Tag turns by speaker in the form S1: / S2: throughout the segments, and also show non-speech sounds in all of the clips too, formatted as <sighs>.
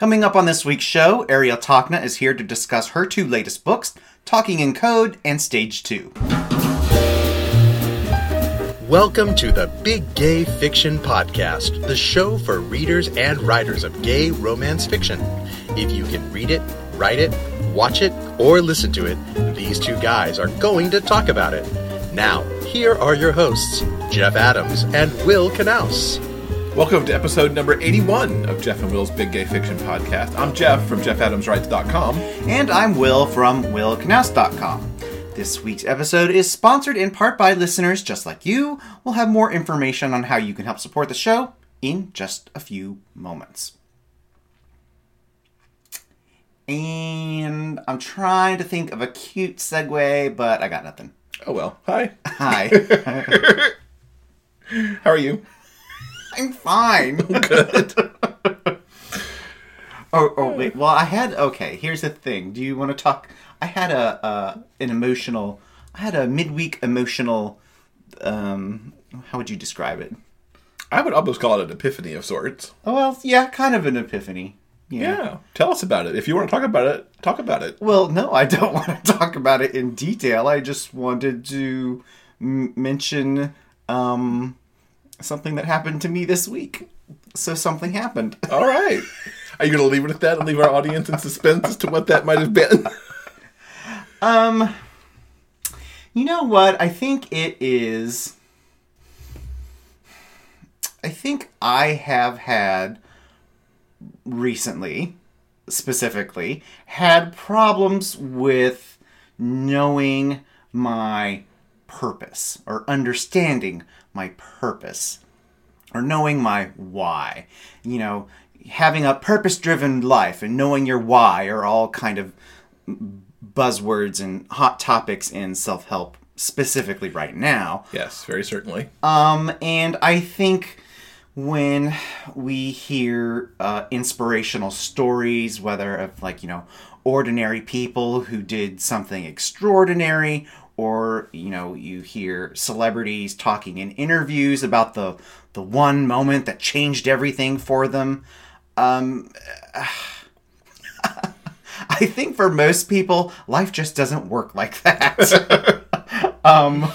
S1: Coming up on this week's show, Ariel Tachna is here to discuss her two latest books, Talking in Code and Take 2.
S2: Welcome to the Big Gay Fiction Podcast, the show for readers and writers of gay romance fiction. If you can read it, write it, watch it, or listen to it, these two guys are going to talk about it. Now, here are your hosts, Jeff Adams and Will Knaus.
S3: Welcome to episode number 81 of Jeff and Will's Big Gay Fiction Podcast. I'm Jeff from JeffAdamsWrites.com.
S1: And I'm Will from WillKnaus.com. This week's episode is sponsored in part by listeners just like you. We'll have more information on how you can help support the show in just a few moments. And I'm trying to think of a cute segue, but I got nothing.
S3: Oh well. Hi.
S1: Hi. <laughs>
S3: How are you?
S1: I'm fine. <laughs>
S3: Good. <laughs>
S1: Oh, oh wait. Well, I had okay. Here's the thing. Do you want to talk? I had a uh, an emotional. I had a midweek emotional. Um, how would you describe it?
S3: I would almost call it an epiphany of sorts.
S1: Oh well, yeah, kind of an epiphany.
S3: Yeah. Tell us about it. If you want to talk about it, talk about it.
S1: Well, no, I don't <laughs> want to talk about it in detail. I just wanted to m- mention um, something that happened to me this week. So something happened. <laughs>
S3: All right. Are you going to leave it at that and leave our audience in suspense as to what that might have been? <laughs>
S1: Um, you know what? I think it is. I think I have had recently, specifically, had problems with knowing my purpose or understanding my purpose or knowing my why. You know, having a purpose driven life and knowing your why are all kind of buzzwords and hot topics in self help, specifically right now.
S3: yes, very certainly.
S1: Um, and I think when we hear uh, inspirational stories, whether of like, you know, ordinary people who did something extraordinary, or, you know, you hear celebrities talking in interviews about the, the one moment that changed everything for them. Um, <sighs> I think for most people, life just doesn't work like that. <laughs> um,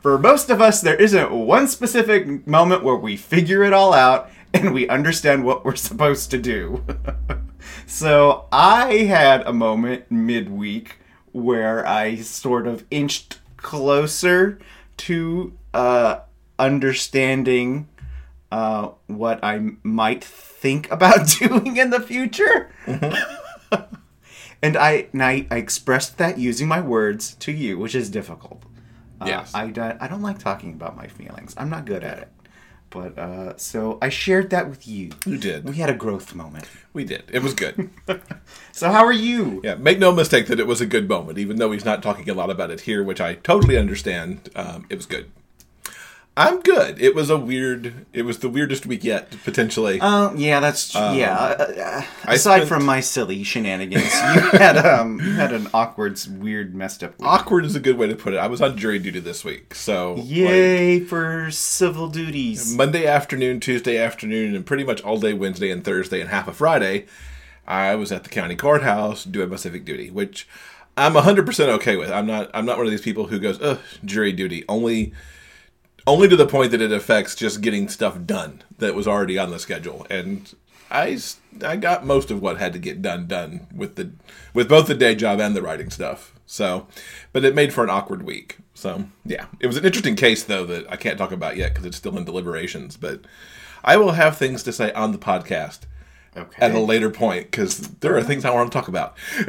S1: for most of us, there isn't one specific moment where we figure it all out and we understand what we're supposed to do. <laughs> so I had a moment midweek where I sort of inched closer to uh, understanding uh, what I might think about <laughs> doing in the future. and I, and I, I expressed that using my words to you, which is difficult. Uh,
S3: Yes.
S1: I, don't- I don't like talking about my feelings. I'm not good at it. But uh, so I shared that with you.
S3: You did.
S1: We had a growth moment.
S3: We did. It was good. <laughs>
S1: So how are you?
S3: Yeah, make no mistake that it was a good moment, even though he's not talking a lot about it here, which I totally understand. Um, it was good. I'm good. It was a weird. It was the weirdest week yet, potentially.
S1: Oh yeah, that's yeah. Uh, uh, aside
S3: spent-
S1: from my silly shenanigans, you <laughs> had um you had an awkward, weird, messed up week.
S3: Awkward is a good way to put it. I was on jury duty this week, so like,
S1: Yay for civil duties.
S3: Monday afternoon, Tuesday afternoon, and pretty much all day Wednesday and Thursday and half of Friday, I was at the county courthouse doing my civic duty, which I'm 100% okay with. I'm not I'm not one of these people who goes, "Ugh, jury duty." Only only to the point that it affects just getting stuff done that was already on the schedule. And I, I got most of what had to get done done with the with both the day job and the writing stuff. So, but it made for an awkward week. So, yeah. It was an interesting case though that I can't talk about yet cuz it's still in deliberations, but I will have things to say on the podcast
S1: Okay.
S3: at a later point because there are things I want to talk about <laughs>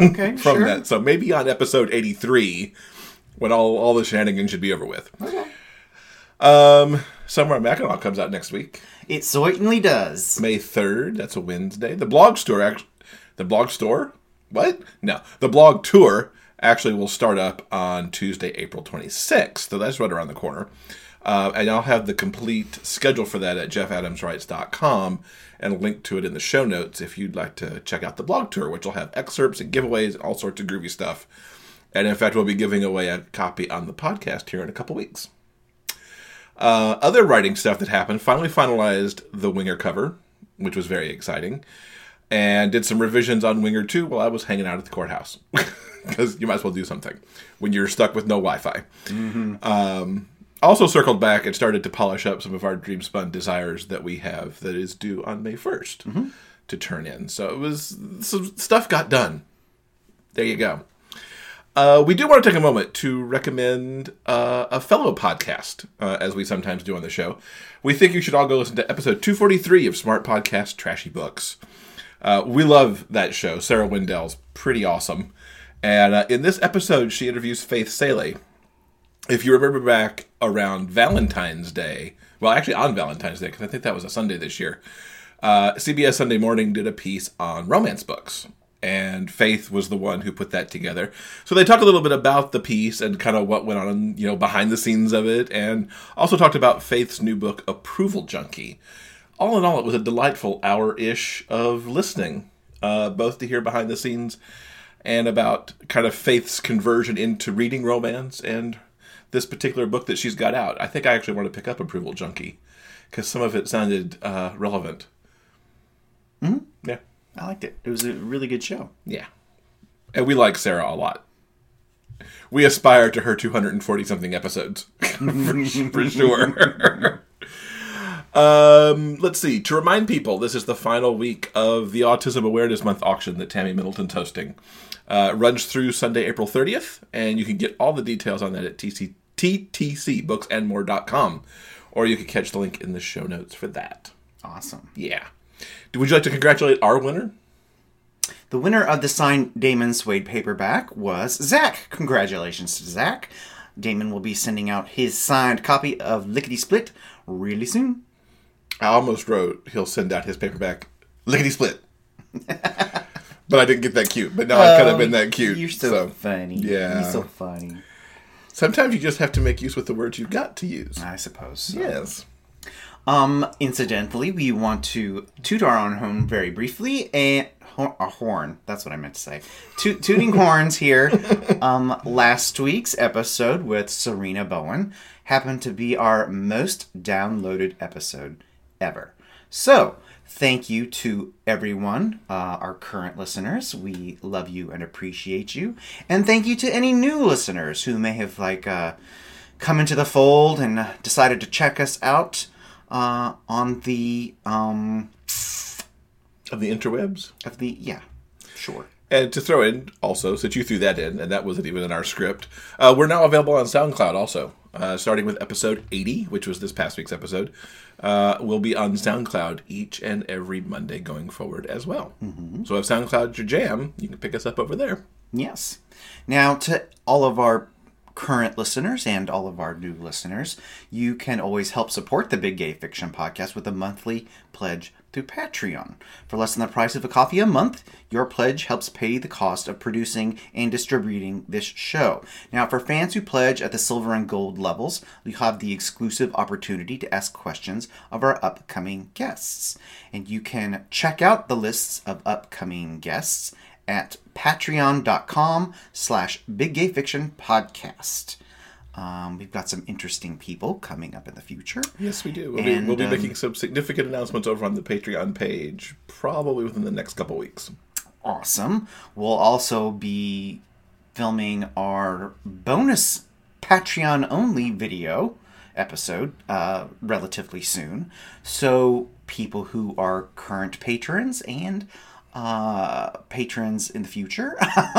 S1: okay.
S3: from
S1: sure.
S3: that. So maybe on episode 83 when all, all the shenanigans should be over with. Um, Somewhere Mackinac comes out next week,
S1: It certainly does.
S3: May 3rd. That's a Wednesday. The blog store, act- the blog store? What? No. The blog tour actually will start up on Tuesday, April 26th. So that's right around the corner. Uh, and I'll have the complete schedule for that at jeffadamswrites.com and a link to it in the show notes if you'd like to check out the blog tour, which will have excerpts and giveaways, and all sorts of groovy stuff. And in fact, we'll be giving away a copy on the podcast here in a couple weeks. Uh, other writing stuff that happened finally finalized the Winger cover, which was very exciting. and did some revisions on Winger 2 while I was hanging out at the courthouse. <laughs> Because you might as well do something when you're stuck with no Wi Fi. Um, also circled back and started to polish up some of our Dreamspun desires that we have that is due on May 1st to turn in. So it was some stuff got done. There you go. Uh, we do want to take a moment to recommend uh, a fellow podcast, uh, as we sometimes do on the show. We think you should all go listen to episode 243 of Smart Podcast Trashy Books. Uh, we love that show. Sarah Wendell's pretty awesome. And uh, in this episode, she interviews Faith Salie. If you remember back around Valentine's Day, well, actually on Valentine's Day, because I think that was a Sunday this year, uh, CBS Sunday Morning did a piece on romance books. And Faith was the one who put that together. So they talked a little bit about the piece and kind of what went on, you know, behind the scenes of it, and also talked about Faith's new book, Approval Junkie. All in all, it was a delightful hour ish of listening, uh, both to hear behind the scenes and about kind of Faith's conversion into reading romance and this particular book that she's got out. I think I actually want to pick up Approval Junkie because some of it sounded uh, relevant. Mm-hmm. Yeah.
S1: I liked it. It was a really good show.
S3: Yeah. And we like Sarah a lot. We aspire to her 240 something episodes for, <laughs> for sure. um, let's see. To remind people, this is the final week of the Autism Awareness Month auction that Tammy Middleton's hosting. Uh, runs through Sunday, April 30th, and you can get all the details on that at TC, ttcbooksandmore.com, or you can catch the link in the show notes for that.
S1: Awesome.
S3: Yeah. Would you like to congratulate our winner?
S1: The winner of the signed Damon Suede paperback was Zach. Congratulations to Zach. Damon will be sending out his signed copy of Lickety Split really soon.
S3: I almost wrote he'll send out his paperback lickety split. <laughs> but I didn't get that cute. But now I've kind of been that cute.
S1: Oh, you're so, funny.
S3: yeah.
S1: You're so funny.
S3: Sometimes you just have to make use with the words you've got to use.
S1: I suppose. So.
S3: Yes.
S1: Um, incidentally, we want to toot our own horn very briefly and a horn. That's what I meant to say. Toot- tooting <laughs> horns here. Um, last week's episode with Serena Bowen happened to be our most downloaded episode ever. So, thank you to everyone, uh, our current listeners. We love you and appreciate you. And thank you to any new listeners who may have like uh, come into the fold and decided to check us out uh, on the um,
S3: Of the interwebs.
S1: of the yeah, sure.
S3: And to throw in also, since you threw that in, and that wasn't even in our script, uh, we're now available on SoundCloud also. Uh, starting with episode 80, which was this past week's episode, uh, we'll be on SoundCloud each and every Monday going forward as well. So if SoundCloud's your jam, you can pick us up over there.
S1: Yes. Now, to all of our current listeners and all of our new listeners, you can always help support the Big Gay Fiction Podcast with a monthly pledge through Patreon. For less than the price of a coffee a month, your pledge helps pay the cost of producing and distributing this show. Now, for fans who pledge at the silver and gold levels, you have the exclusive opportunity to ask questions of our upcoming guests. And you can check out the lists of upcoming guests at patreon.com slash big gay fiction podcast um, we've got some interesting people coming up in the future
S3: Yes, we do. We'll,
S1: And,
S3: be, we'll be
S1: um,
S3: making some significant announcements over on the Patreon page, probably within the next couple weeks.
S1: awesome we'll also be filming our bonus patreon only video episode uh, relatively soon so people who are current patrons and uh, patrons in the future,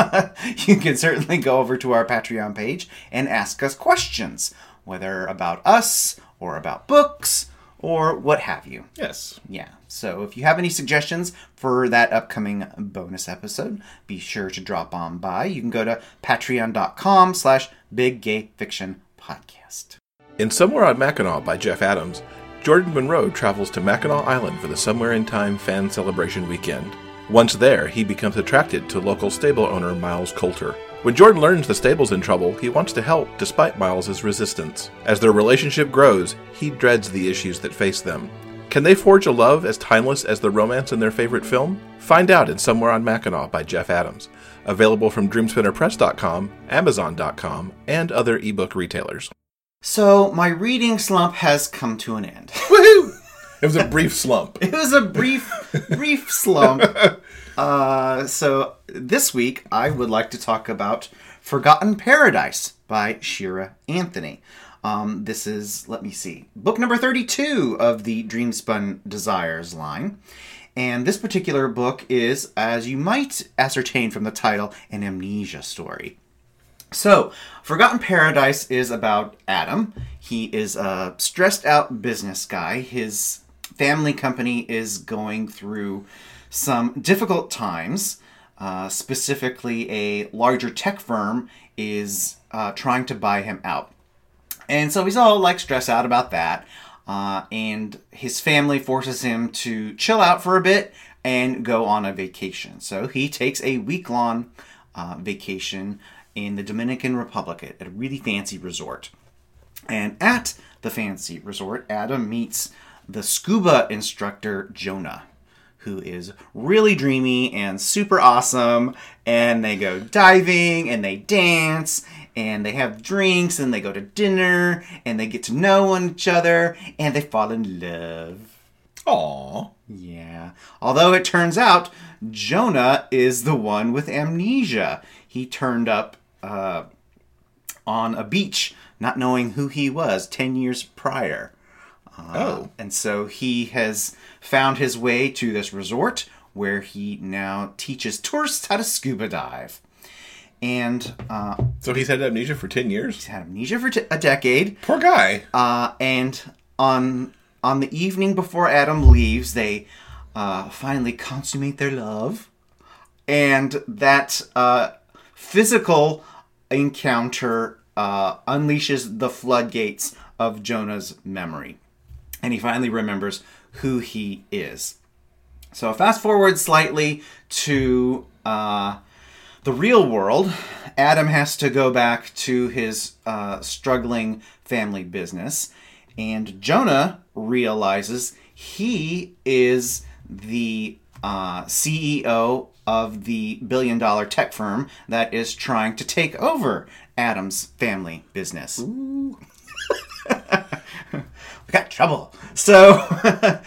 S1: <laughs> you can certainly go over to our Patreon page and ask us questions, whether about us or about books or what have you.
S3: Yes.
S1: Yeah. So if you have any suggestions for that upcoming bonus episode, be sure to drop on by. You can go to patreon.com slash big gay fiction podcast.
S3: In Somewhere on Mackinac by Jeff Adams, Jordan Monroe travels to Mackinac Island for the Somewhere in Time fan celebration weekend. Once there, he becomes attracted to local stable owner Miles Coulter. When Jordan learns the stable's in trouble, he wants to help despite Miles's resistance. As their relationship grows, he dreads the issues that face them. Can they forge a love as timeless as the romance in their favorite film? Find out in Somewhere on Mackinac by Jeff Adams. Available from DreamSpinnerPress.com, Amazon.com, and other ebook retailers.
S1: So my reading slump has come to an end.
S3: Woohoo! It was a brief slump. <laughs>
S1: It was a brief, brief slump. <laughs> Uh, so this week I would like to talk about Forgotten Paradise by Shira Anthony. Um, this is, let me see, book number 32 of the Dreamspun Desires line. And this particular book is, as you might ascertain from the title, an amnesia story. So, Forgotten Paradise is about Adam. He is a stressed out business guy. His family company is going through some difficult times. Uh, specifically, a larger tech firm is uh, trying to buy him out. And so he's all like stressed out about that. Uh, and his family forces him to chill out for a bit and go on a vacation. So he takes a week long uh, vacation in the Dominican Republic at a really fancy resort. And at the fancy resort, Adam meets the scuba instructor Jonah who is really dreamy and super awesome. And they go diving and they dance and they have drinks and they go to dinner and they get to know each other and they fall in love.
S3: Aww.
S1: Yeah. Although it turns out Jonah is the one with amnesia. He turned up uh, on a beach not knowing who he was 10 years prior. Uh,
S3: Oh.
S1: And so he has found his way to this resort where he now teaches tourists how to scuba dive. And uh,
S3: So he's had amnesia for 10 years?
S1: he's had amnesia for t- a decade.
S3: Poor guy.
S1: Uh, and on on the evening before Adam leaves, they uh, finally consummate their love, and that uh, physical encounter uh, unleashes the floodgates of Jonah's memory, and he finally remembers who he is. So fast forward slightly to uh, the real world. Adam has to go back to his uh, struggling family business, and Jonah realizes he is the uh, CEO of the billion dollar tech firm that is trying to take over Adam's family business. <laughs> got trouble. So,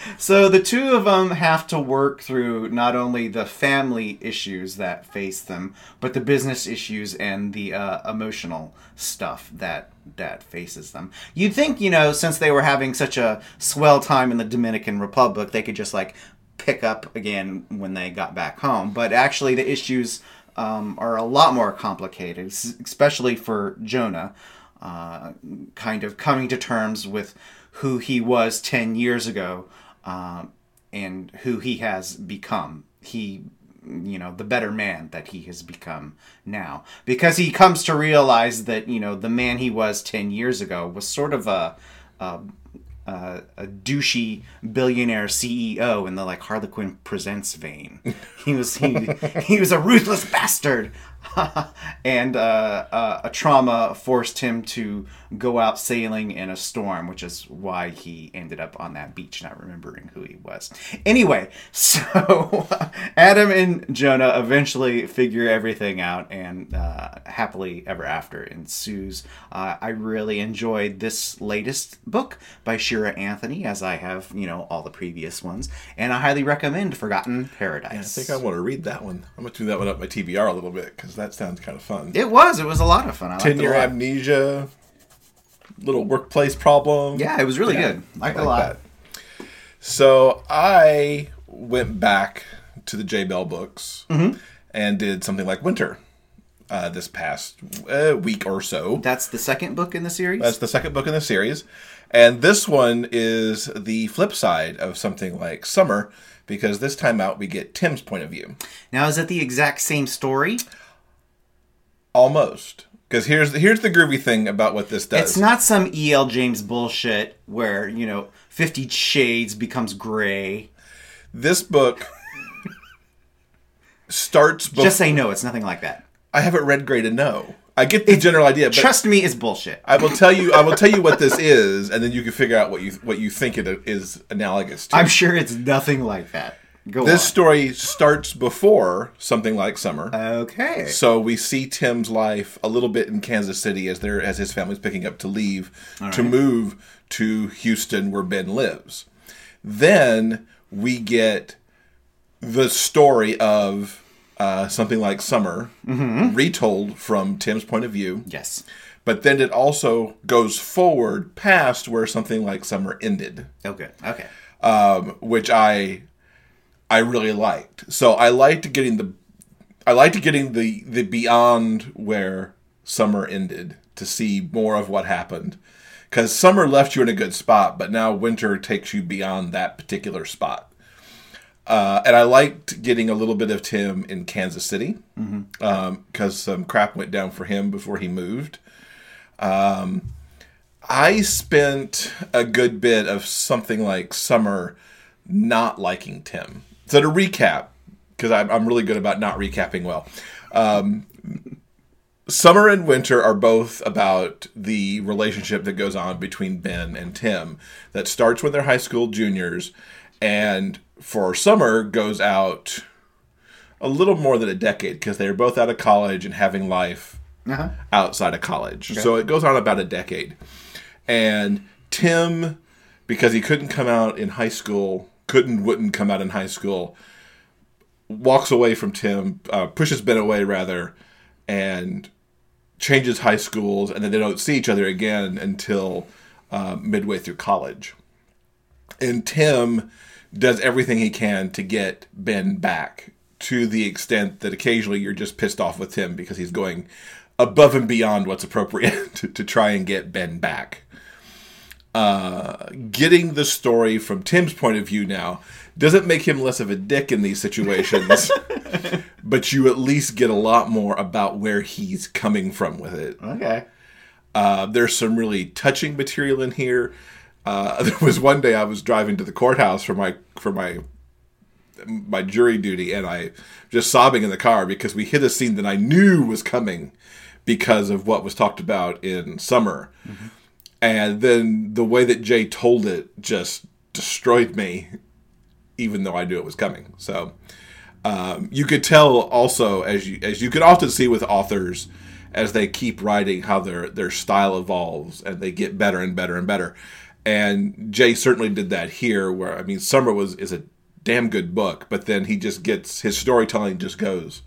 S1: <laughs> so the two of them have to work through not only the family issues that face them, but the business issues and the uh, emotional stuff that that faces them. You'd think, you know, since they were having such a swell time in the Dominican Republic, they could just like pick up again when they got back home. But actually, the issues um, are a lot more complicated, especially for Jonah uh, kind of coming to terms with who he was 10 years ago um, and who he has become. He, you know, the better man that he has become now. Because he comes to realize that, you know, the man he was 10 years ago was sort of a. a uh, a douchey billionaire CEO in the like Harlequin presents vein. He was he <laughs> he was a ruthless bastard, <laughs> and uh, uh, a trauma forced him to go out sailing in a storm, which is why he ended up on that beach, not remembering who he was. Anyway, <laughs> so Adam and Jonah eventually figure everything out, and uh, happily ever after ensues. Uh, I really enjoyed this latest book by Shira Anthony, as I have, you know, all the previous ones, and I highly recommend Forgotten Paradise.
S3: I think I want to read that one. I'm going to tune that one up my TBR a little bit because that sounds kind of fun.
S1: It was. It was a lot of fun. I liked
S3: 10
S1: it a
S3: year amnesia, little workplace problem.
S1: Yeah, it was really
S3: Yeah,
S1: good. Liked
S3: I
S1: it a lot.
S3: that. So I went back to the Jay Bell books
S1: Mm-hmm.
S3: and did something like Winter uh, this past uh, week or so.
S1: That's the second book in the series.
S3: That's the second book in the series. And this one is the flip side of something like Summer because this time out we get Tim's point of view.
S1: now, is it the exact same story?
S3: Almost. Because here's here's the groovy thing about what this does.
S1: It's not some E.L. James bullshit where you know Fifty Shades becomes Grey.
S3: This book starts before
S1: Just say no. It's nothing like that.
S3: I haven't read Grey to know. I get the general idea, but
S1: Trust me, it's bullshit.
S3: I will tell you I will tell you what this is, and then you can figure out what you what you think it is analogous to.
S1: I'm sure it's nothing like that. Go
S3: this story starts before something like Summer.
S1: Okay.
S3: So we see Tim's life a little bit in Kansas City as there as his family's picking up to leave to move to Houston where Ben lives. Then we get the story of uh, something like Summer retold from Tim's point of view,
S1: Yes.
S3: but then it also goes forward past where something like Summer ended.
S1: Okay. Okay.
S3: um, which I I really liked. So I liked getting the I liked getting the the beyond where summer ended to see more of what happened. Because summer left you in a good spot, but now winter takes you beyond that particular spot. Uh, and I liked getting a little bit of Tim in Kansas City because some crap went down for him before he moved. Um, I spent a good bit of something like summer not liking Tim. So to recap, because I'm, I'm really good about not recapping well. Um, summer and winter are both about the relationship that goes on between Ben and Tim that starts when they're high school juniors and for summer goes out a little more than a decade because they're both out of college and having life
S1: Uh-huh.
S3: outside of college. So it goes on about a decade. And Tim, because he couldn't come out in high school, couldn't, wouldn't come out in high school, walks away from Tim, uh, pushes Ben away rather, and changes high schools, and then they don't see each other again until uh, midway through college. And Tim does everything he can to get Ben back to the extent that occasionally you're just pissed off with Tim because he's going above and beyond what's appropriate <laughs> to, to try and get Ben back. Uh, getting the story from Tim's point of view now doesn't make him less of a dick in these situations, <laughs> but you at least get a lot more about where he's coming from with it.
S1: Okay.
S3: Uh, there's some really touching material in here. Uh, <laughs> there was one day I was driving to the courthouse for my for my my jury duty, and I just sobbing in the car because we hit a scene that I knew was coming because of what was talked about in summer, and then the way that Jay told it just destroyed me, even though I knew it was coming. So um, you could tell also as you as you can often see with authors as they keep writing how their their style evolves and they get better and better and better. And Jay certainly did that here, where I mean, Summer was is a damn good book, but then he just gets his storytelling just goes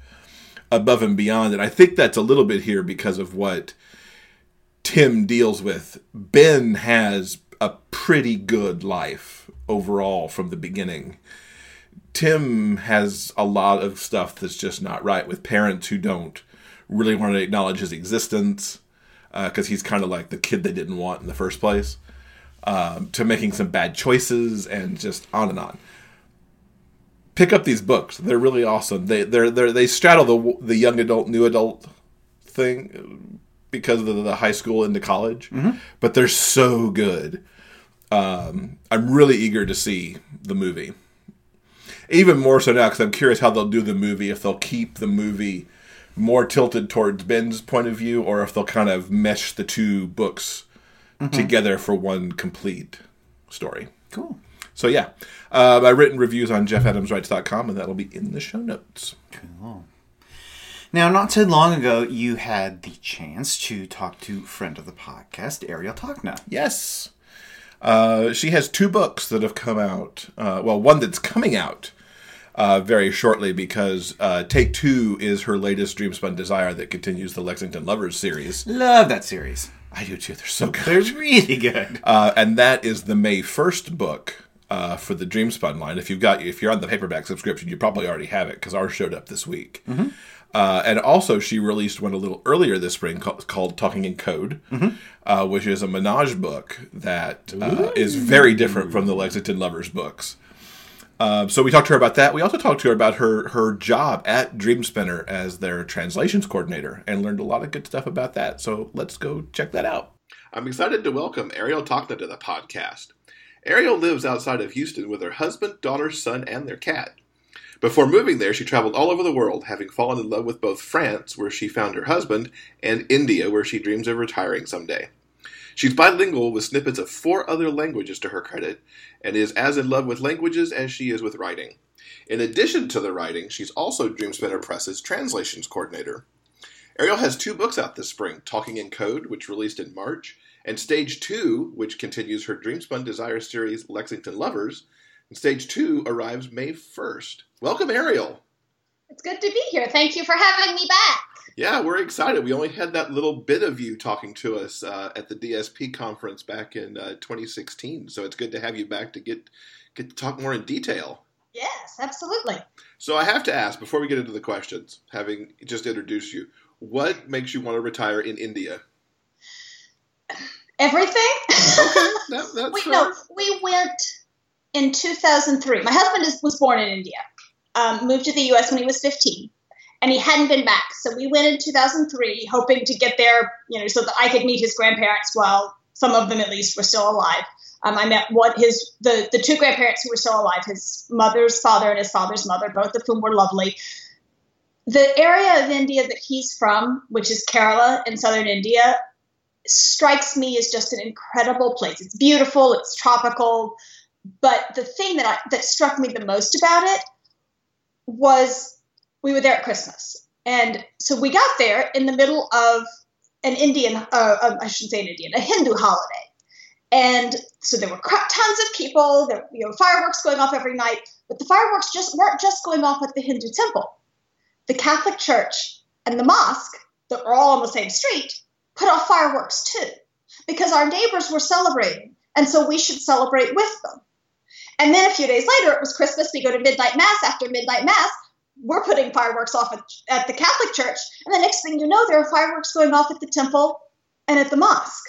S3: above and beyond, and I think that's a little bit here because of what Tim deals with. Ben has a pretty good life overall from the beginning. Tim has a lot of stuff that's just not right with parents who don't really want to acknowledge his existence because he's kind of like the kid they didn't want in the first place. Um, to making some bad choices and just on and on. Pick up these books; they're really awesome. They they they they straddle the the young adult, new adult thing because of the, high school into college, but they're so good. Um, I'm really eager to see the movie even more so now because I'm curious how they'll do the movie. If they'll keep the movie more tilted towards Ben's point of view, or if they'll kind of mesh the two books together for one complete story.
S1: Cool.
S3: So yeah, uh, my written reviews on JeffAdamsWrites.com, and that'll be in the show notes.
S1: Now, not too long ago, you had the chance to talk to friend of the podcast, Ariel Tachna.
S3: Yes. Uh, she has two books that have come out. Uh, well, one that's coming out uh, very shortly because uh, Take Two is her latest Dreamspun Desire that continues the Lexington Lovers series.
S1: Love that series.
S3: I do too. They're so good.
S1: They're really good. <laughs>
S3: Uh, and that is the May first book uh, for the Dreamspun line. If you've got if you're on the paperback subscription, you probably already have it because ours showed up this week. Uh, and also, she released one a little earlier this spring called, called "Talking in Code," uh, which is a menage book that uh, is very different from the Lexington Lovers books. Uh, so we talked to her about that. We also talked to her about her her job at Dreamspinner as their translations coordinator, and learned a lot of good stuff about that. So let's go check that out. I'm excited to welcome Ariel Tachna to the podcast. Ariel lives outside of Houston with her husband, daughter, son, and their cat. Before moving there, she traveled all over the world, having fallen in love with both France, where she found her husband, and India, where she dreams of retiring someday. She's bilingual with snippets of four other languages to her credit, and is as in love with languages as she is with writing. In addition to the writing, she's also Dreamspinner Press's translations coordinator. Ariel has two books out this spring Talking in Code, which released in March, and Take 2, which continues her Dreamspun Desire series Lexington Lovers, And take two arrives May 1st. Welcome, Ariel.
S4: It's good to be here. Thank you for having me back.
S3: Yeah, we're excited. We only had that little bit of you talking to us uh, at the DSP conference back in uh, 2016. So it's good to have you back to get get to talk more in detail.
S4: Yes, absolutely.
S3: So I have to ask before we get into the questions, having just introduced you, what makes you want to retire in India?
S4: Everything.
S3: Okay, that, <laughs> that's
S4: we,
S3: fair.
S4: no, we went in 2003. My husband is, was born in India, um, moved to the U.S. when he was 15, and he hadn't been back. So we went in 2003, hoping to get there, you know, so that I could meet his grandparents while some of them at least were still alive. Um, I met what his the the two grandparents who were still alive, his mother's father and his father's mother, both of whom were lovely. The area of India that he's from, which is Kerala in southern India, strikes me as just an incredible place. It's beautiful, it's tropical, but the thing that I, that struck me the most about it was we were there at Christmas, and so we got there in the middle of an Indian, uh, uh, I shouldn't say an Indian, a Hindu holiday. And so there were tons of people. There, you know, fireworks going off every night, but the fireworks just weren't just going off at the Hindu temple. The Catholic Church and the mosque, that were all on the same street, put off fireworks too, because our neighbors were celebrating, and so we should celebrate with them. And then a few days later, it was Christmas. We go to midnight mass. After midnight mass, we're putting fireworks off at, at the Catholic Church, and the next thing you know, there are fireworks going off at the temple and at the mosque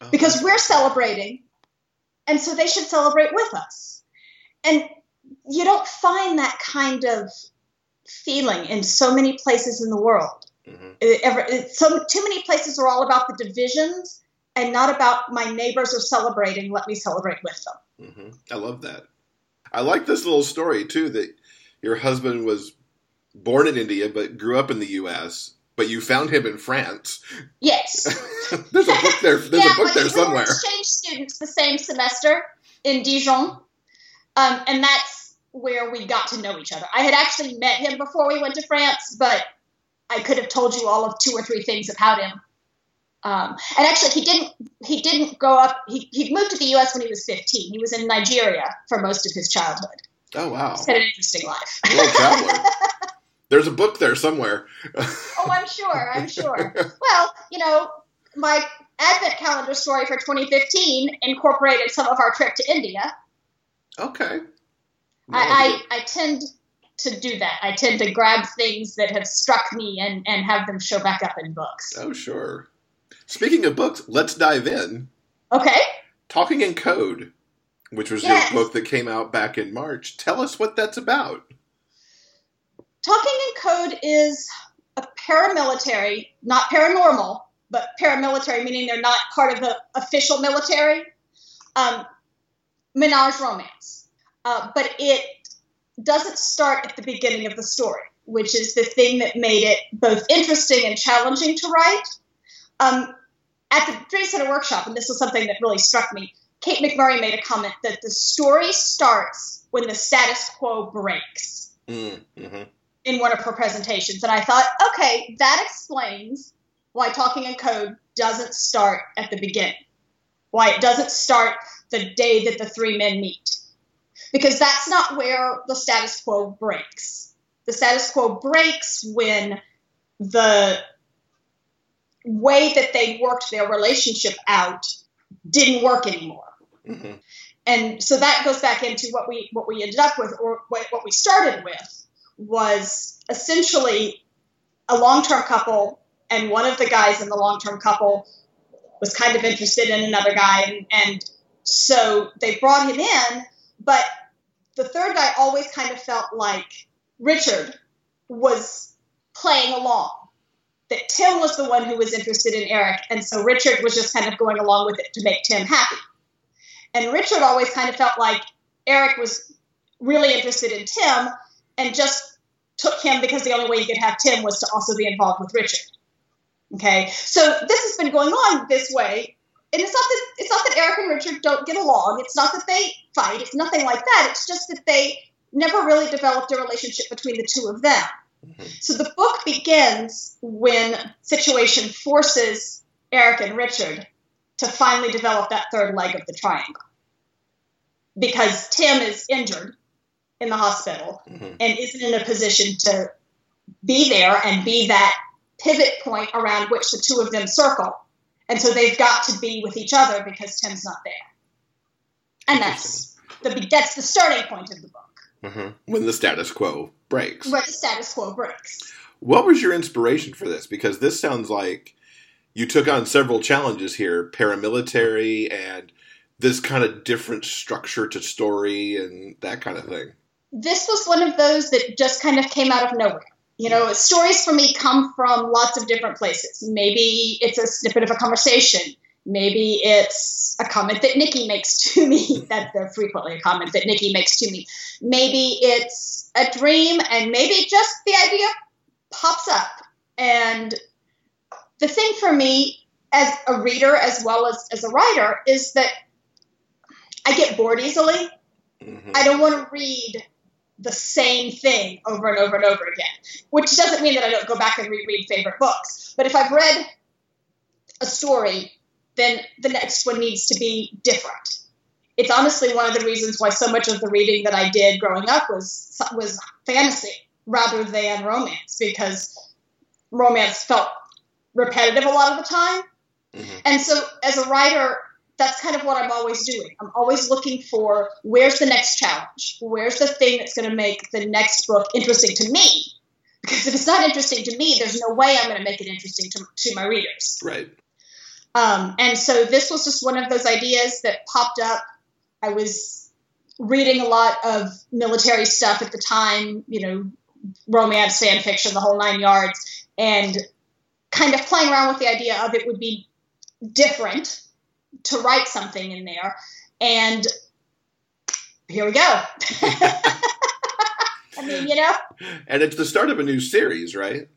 S3: Oh,
S4: because we're celebrating, and so they should celebrate with us. And you don't find that kind of feeling in so many places in the world.
S3: Mhm.
S4: It, it, so too many places are all about the divisions and not about my neighbors are celebrating. Let me celebrate with them.
S3: hmm I love that. I like this little story too that your husband was born in India but grew up in the U.S. But you found him in France.
S4: Yes. <laughs>
S3: there's a book there. There's
S4: yeah,
S3: a book there somewhere.
S4: exchange students the same semester in Dijon, um, and that's where we got to know each other. I had actually met him before we went to France, but I could have told you all of two or three things about him. Um, and actually, he didn't. He didn't grow up. He, he moved to the U.S. when he was 15. He was in Nigeria for most of his childhood.
S3: Oh wow,
S4: He's had an interesting life.
S3: traveler. <laughs> There's a book there somewhere.
S4: Oh, I'm sure. I'm sure. <laughs> well, you know, my Advent calendar story for 2015 incorporated some of our trip to India.
S3: Okay.
S4: I, I, I tend to do that. I tend to grab things that have struck me and, and have them show back up in books.
S3: oh sure. Speaking of books, let's dive in.
S4: Okay.
S3: Talking in Code, which was
S4: Yes.
S3: your book that came out back in March. Tell us what that's about.
S4: Talking in Code is a paramilitary, not paranormal, but paramilitary, meaning they're not part of the official military, um, menage romance. Uh, but it doesn't start at the beginning of the story, which is the thing that made it both interesting and challenging to write. Um, at the Dreamspinner workshop, and this was something that really struck me, Kate McMurray made a comment that the story starts when the status quo breaks
S3: Mm-hmm.
S4: in one of her presentations. And I thought, okay, that explains why Talking in Code doesn't start at the beginning, why it doesn't start the day that the three men meet. Because that's not where the status quo breaks. The status quo breaks when the way that they worked their relationship out didn't work anymore.
S3: Hmm
S4: and so that goes back into what we what we ended up with or what, what we started with was essentially a long-term couple and one of the guys in the long-term couple was kind of interested in another guy and, and so they brought him in but the third guy always kind of felt like richard was playing along that tim was the one who was interested in eric and so richard was just kind of going along with it to make tim happy and Richard always kind of felt like Eric was really interested in Tim and just took him because the only way he could have Tim was to also be involved with Richard. Okay, so this has been going on this way, and it's not that it's not that Eric and Richard don't get along. It's not that they fight. It's nothing like that. It's just that they never really developed a relationship between the two of them. So the book begins when situation forces Eric and Richard to finally develop that third leg of the triangle. because Tim is injured in the hospital
S3: Mhm.
S4: and isn't in a position to be there and be that pivot point around which the two of them circle. And so they've got to be with each other because Tim's not there. And that's the that's the starting point of the book,
S3: Mhm. When the status quo breaks.
S4: where the status quo breaks.
S3: What was your inspiration for this? Because this sounds like you took on several challenges here paramilitary and this kind of different structure to story and that kind of thing.
S4: this was one of those that just kind of came out of nowhere. You know, stories for me come from lots of different places. Maybe it's a snippet of a conversation. Maybe it's a comment that Nikki makes to <laughs> me. That's frequently a comment that Nikki makes to me. Maybe it's a dream, and maybe just the idea pops up. And the thing for me, as a reader as well as as a writer, is that I get bored easily.
S3: Mhm.
S4: I don't want to read the same thing over and over and over again, which doesn't mean that I don't go back and reread favorite books. But if I've read a story, then the next one needs to be different. It's honestly one of the reasons why so much of the reading that I did growing up was was fantasy rather than romance because romance felt repetitive a lot of the time.
S3: Mhm.
S4: And so as a writer, that's kind of what I'm always doing. I'm always looking for where's the next challenge? Where's the thing that's going to make the next book interesting to me? Because if it's not interesting to me, there's no way I'm going to make it interesting to, to my readers.
S3: Right.
S4: Um, and so this was just one of those ideas that popped up. I was reading a lot of military stuff at the time, you know, romance, fan fiction, the whole nine yards, and kind of playing around with the idea of it would be different to write something in there. And here we go. <laughs> I mean, you know,
S3: And it's the start of a new series, right?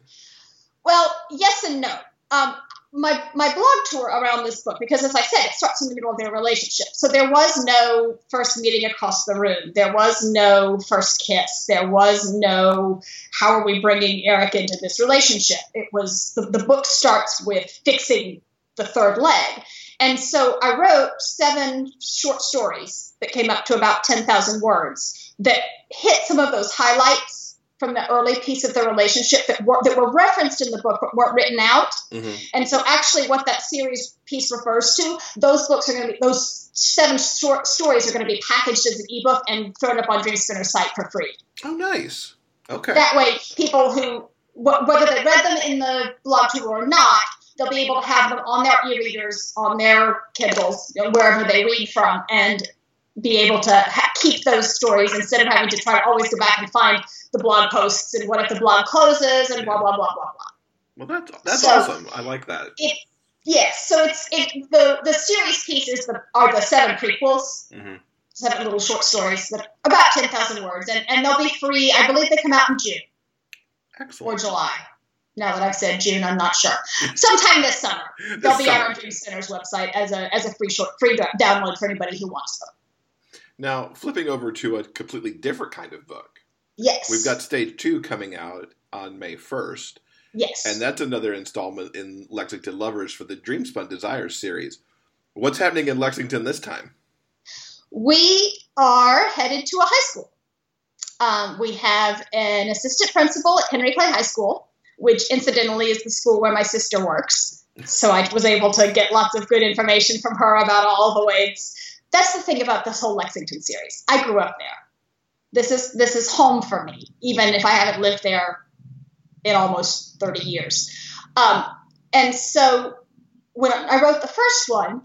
S4: Well, yes and no. Um, my my blog tour around this book, because as I said, it starts in the middle of their relationship. So there was no first meeting across the room. There was no first kiss. There was no how are we bringing Eric into this relationship. It was the, the book starts with fixing the third leg. And so I wrote seven short stories that came up to about 10,000 words that hit some of those highlights from the early piece of the relationship that were, that were referenced in the book but weren't written out.
S3: Mm-hmm.
S4: And so, actually, what that series piece refers to, those books are going to be, those seven short stories are going to be packaged as an ebook and thrown up on Dream Spinner's site for free.
S3: Oh, nice. Okay.
S4: That way, people who, whether they read them in the blog tour or not, they'll be able to have them on their e-readers, on their Kindles, you know, wherever they read from, and be able to ha- keep those stories instead of having to try to always go back and find the blog posts and what if the blog closes and blah blah blah blah blah.
S3: Well, that's that's
S4: So-
S3: awesome. I like that.
S4: It yes, so it's it the the series pieces that are the seven prequels,
S3: hmm
S4: seven little short stories that about ten thousand words, and and they'll be free. I believe they come out in June or July. Now that I've said June, I'm not sure. Sometime this summer, <laughs> they'll
S3: This
S4: be
S3: summer.
S4: on Dreamspinner's website as a as a free short free download for anybody who wants them.
S3: Now, flipping over to a completely different kind of book,
S4: Yes,
S3: we've got Take Two coming out on May first,
S4: yes,
S3: and that's another installment in Lexington Lovers for the Dreamspun Desires series. What's happening in Lexington this time?
S4: we are headed to a high school. Um, we have an assistant principal at Henry Clay High School, which incidentally is the school where my sister works. So I was able to get lots of good information from her about all the ways. That's the thing about this whole Lexington series. I grew up there. This is this is home for me, even if I haven't lived there in almost 30 years. Um, and so when I wrote the first one,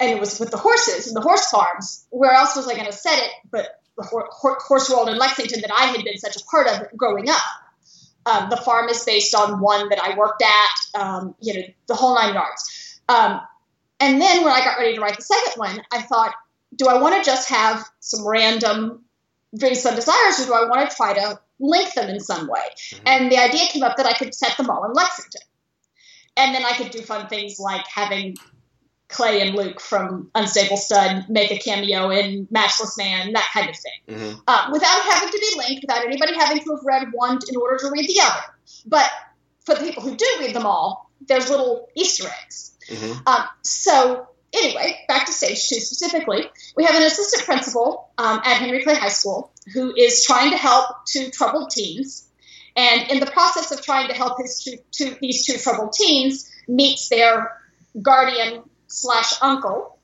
S4: and it was with the horses and the horse farms. Where else was I going to set it but the hor- hor- horse world in Lexington that I had been such a part of growing up? Um, the farm is based on one that I worked at, um, you know, the whole nine yards. Um, and then when I got ready to write the second one, I thought, do I want to just have some random dreams and desires, or do I want to try to link them in some way? And the idea came up that I could set them all in Lexington. And then I could do fun things like having Clay and Luke from Unstable Stud make a cameo in Matchless Man, that kind of thing,
S3: hmm
S4: uh, without having to be linked, without anybody having to have read one in order to read the other. But for the people who do read them all, there's little Easter eggs.
S3: Hmm
S4: Um, so anyway, back to take two specifically, we have an assistant principal um, at Henry Clay High School who is trying to help two troubled teens. And in the process of trying to help his two, two, these two troubled teens, meets their guardian slash uncle,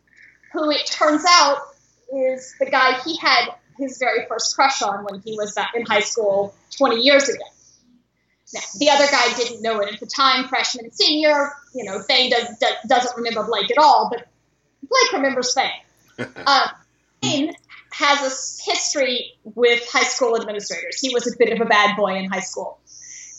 S4: who it turns out is the guy he had his very first crush on when he was in high school 20 years ago. Now, the other guy didn't know it at the time, freshman, senior. You know, Thane does, does, doesn't remember Blake at all, but Blake remembers Thane. uh, Thane has a history with high school administrators. He was a bit of a bad boy in high school.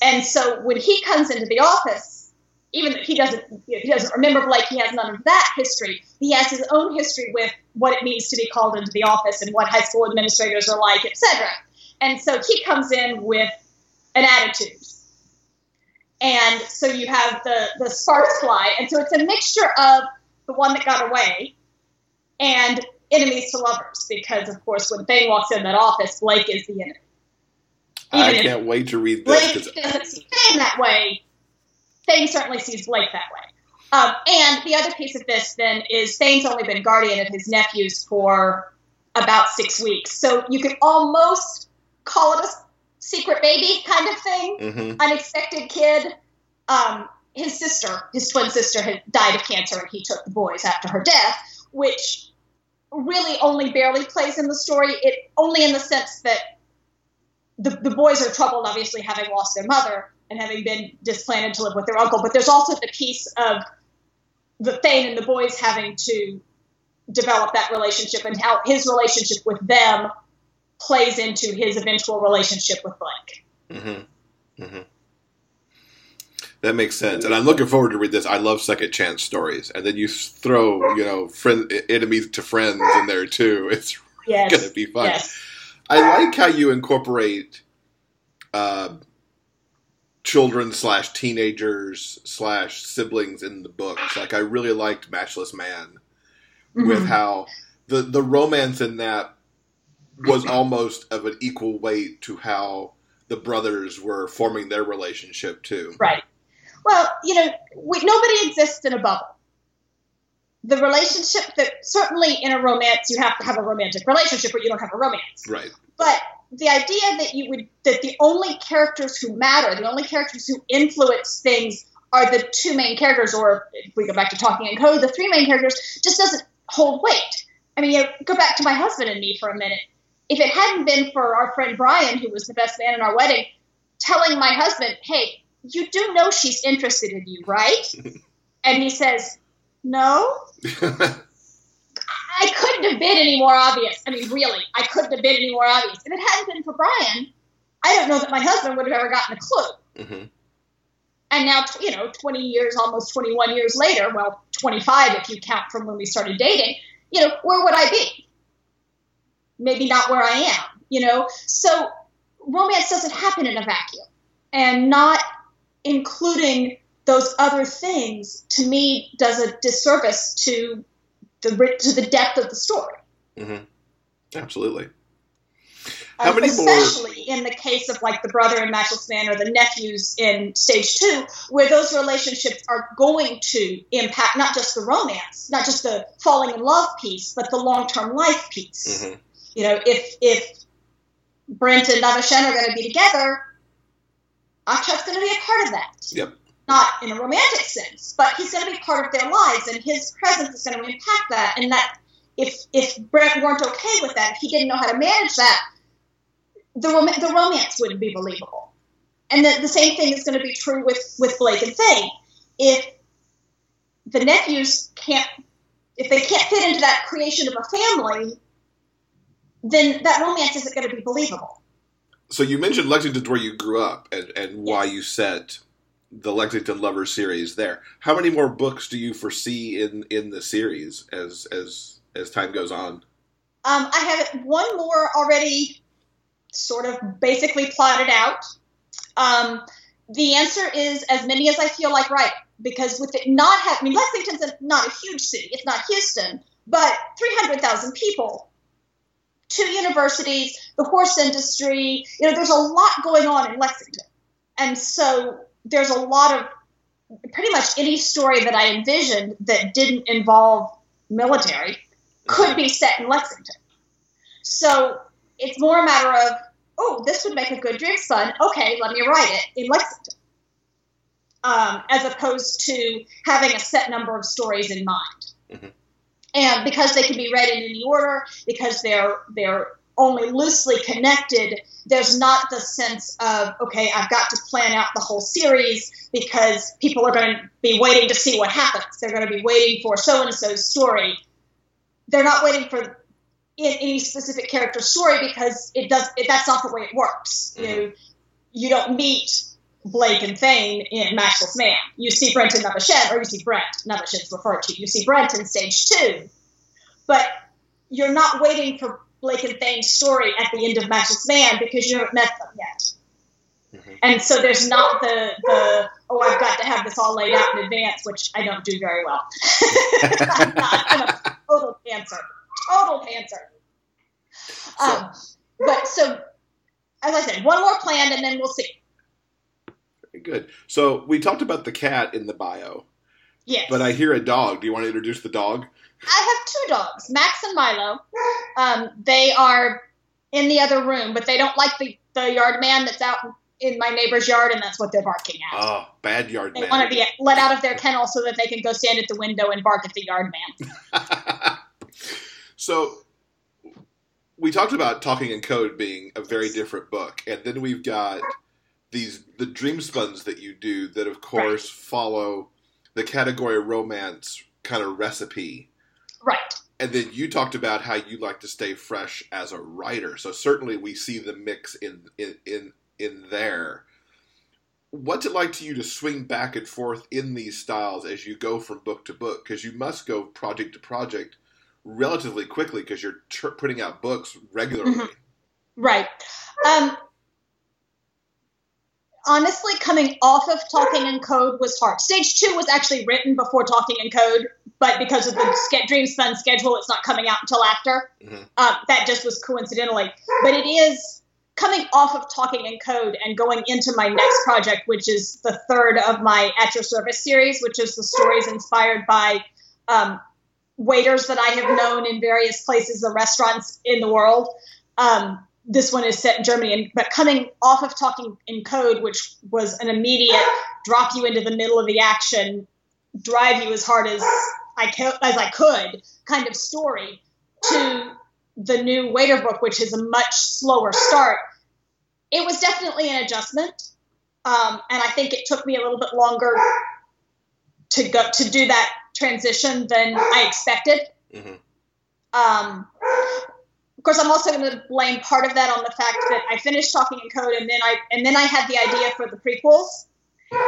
S4: And so when he comes into the office, even though he doesn't you know, he doesn't remember Blake, he has none of that history. He has his own history with what it means to be called into the office and what high school administrators are like, etc. And so he comes in with an attitude. And so you have the the sparks fly, and so it's a mixture of the one that got away and enemies to lovers, because of course when Thane walks in that office, Blake is the enemy.
S3: I can't wait to read this.
S4: Blake doesn't see Thane that way. Thane certainly sees Blake that way. Um, and the other piece of this then is Thane's only been guardian of his nephews for about six weeks, so you could almost call it a secret baby kind of thing,
S3: Mhm.
S4: unexpected kid. Um, his sister, his twin sister, had died of cancer, and he took the boys after her death, which really only barely plays in the story. It only in the sense that the, the boys are troubled, obviously, having lost their mother and having been displanted to live with their uncle. But there's also the piece of the Thane and the boys having to develop that relationship and how his relationship with them plays into his eventual relationship with Blake.
S3: Mm-hmm. Mm-hmm. That makes sense, and I'm looking forward to read this. I love second chance stories, and then you throw, you know, friend enemies to friends in there too. <laughs> It's
S4: Yes.
S3: gonna be fun.
S4: Yes.
S3: I like how you incorporate uh, children slash teenagers slash siblings in the books. Like I really liked Matchless Man with
S4: Mhm.
S3: how the the romance in that was almost of an equal weight to how the brothers were forming their relationship too.
S4: Right. Well, you know, we, nobody exists in a bubble. The relationship that certainly in a romance you have to have a romantic relationship, or you don't have a romance.
S3: Right.
S4: But the idea that you would that the only characters who matter, the only characters who influence things are the two main characters, or if we go back to talking in code, the three main characters, just doesn't hold weight. I mean, you know, go back to my husband and me for a minute. If it hadn't been for our friend Brian, who was the best man in our wedding, telling my husband, "Hey, you do know she's interested in you, right?" <laughs> and he says, "No." <laughs> I couldn't have been any more obvious. I mean, really, I couldn't have been any more obvious. If it hadn't been for Brian, I don't know that my husband would have ever gotten a clue.
S3: hmm
S4: And now, you know, 20 years, almost 21 years later, well, 25 if you count from when we started dating, you know, where would I be? Maybe not where I am, you know? So romance doesn't happen in a vacuum. And not including those other things, to me, does a disservice to the, to the depth of the story.
S3: hmm Absolutely. How
S4: Um,
S3: many more-
S4: especially in the case of like the brother in Matchless Man or the nephews in Take Two, where those relationships are going to impact not just the romance, not just the falling in love piece, but the long term life piece.
S3: hmm
S4: You know, if if Brent and Navashen are going to be together, Akshat's going to be a part of that.
S3: Yep.
S4: Not in a romantic sense, but he's going to be part of their lives, and his presence is going to impact that. And that if if Brent weren't okay with that, if he didn't know how to manage that, the rom- the romance wouldn't be believable. And the, the same thing is going to be true with with Blake and Thane. If the nephews can't, if they can't fit into that creation of a family, then that romance isn't going to be believable.
S3: So you mentioned Lexington's where you grew up and, and why you set the Lexington Lovers series there. How many more books do you foresee in, in the series as as as time goes on?
S4: Um, I have one more already sort of basically plotted out. Um, the answer is as many as I feel like writing, because with it not having, I mean, Lexington's a, not a huge city, it's not Houston, but 300,000 people, two universities, the horse industry, you know, there's a lot going on in Lexington. And so there's a lot of pretty much any story that I envisioned that didn't involve military, could be set in Lexington. So it's more a matter of, oh, this would make a good Dreamspun. Okay, let me write it in Lexington. Um, as opposed to having a set number of stories in mind.
S3: Mhm.
S4: And because they can be read in any order, because they're they're only loosely connected, there's not the sense of, okay, I've got to plan out the whole series because people are going to be waiting to see what happens. They're going to be waiting for so and so's story. They're not waiting for any specific character story because it does it, that's not the way it works. You mm-hmm. know, you don't meet Blake and Thane in Matchless Man. You see Brent and Navashed, or you see Brent, Navashed's referred to. You see Brent in Take Two. But you're not waiting for Blake and Thane's story at the end of Matchless Man because you haven't met them yet.
S3: Mhm.
S4: And so there's not the, the, oh, I've got to have this all laid out in advance, which I don't do very well. I'm, not, I'm a total pantser. Total pantser. Um, but so, as I said, one more planned and then we'll see.
S3: Good. So we talked about the cat in the bio,
S4: Yes.
S3: but I hear a dog. Do you want to introduce the dog?
S4: I have two dogs, Max and Milo. Um, they are in the other room, but they don't like the, the yard man that's out in my neighbor's yard, and that's what they're barking at.
S3: Oh, bad yard
S4: they
S3: man.
S4: want to be let out of their kennel so that they can go stand at the window and bark at the yard man. <laughs>
S3: so we talked about talking in code being a very different book and then we've got these the Dreamspuns that you do that of course follow the category romance kind of recipe
S4: Right.
S3: and then you talked about how you like to stay fresh as a writer so certainly we see the mix in in in, in there what's it like to you to swing back and forth in these styles as you go from book to book because you must go project to project relatively quickly because you're tr- putting out books regularly
S4: Mhm. Right. Um, honestly, coming off of Talking in Code was hard. Take Two was actually written before Talking in Code, but because of the ske- Dreamspun schedule, it's not coming out until after.
S3: Mhm.
S4: Um, that just was coincidentally. But it is coming off of Talking in Code and going into my next project, which is the third of my At Your Service series, which is the stories inspired by um, waiters that I have known in various places, the restaurants in the world. Um, this one is set in Germany, and, but coming off of Talking in Code, which was an immediate drop you into the middle of the action, drive you as hard as I co- as I could kind of story, to the new Waiter book, which is a much slower start. It was definitely an adjustment, um, and I think it took me a little bit longer to go to do that transition than I expected.
S3: Mhm.
S4: Um, course, I'm also going to blame part of that on the fact that I finished talking in code, and then I and then I had the idea for the prequels,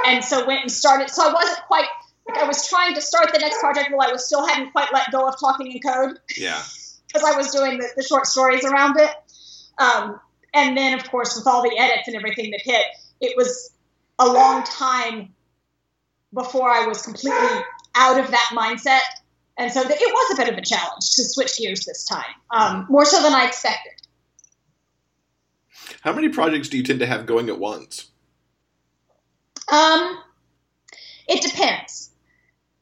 S4: and so went and started. So I wasn't quite like I was trying to start the next project while I was still hadn't quite let go of talking in code
S3: yeah <laughs>
S4: because I was doing the, the short stories around it. Um, and then, of course, with all the edits and everything that hit, it was a long time before I was completely out of that mindset. And so th- it was a bit of a challenge to switch gears this time, um, more so than I expected.
S3: how many projects do you tend to have going at once
S4: Um, it depends.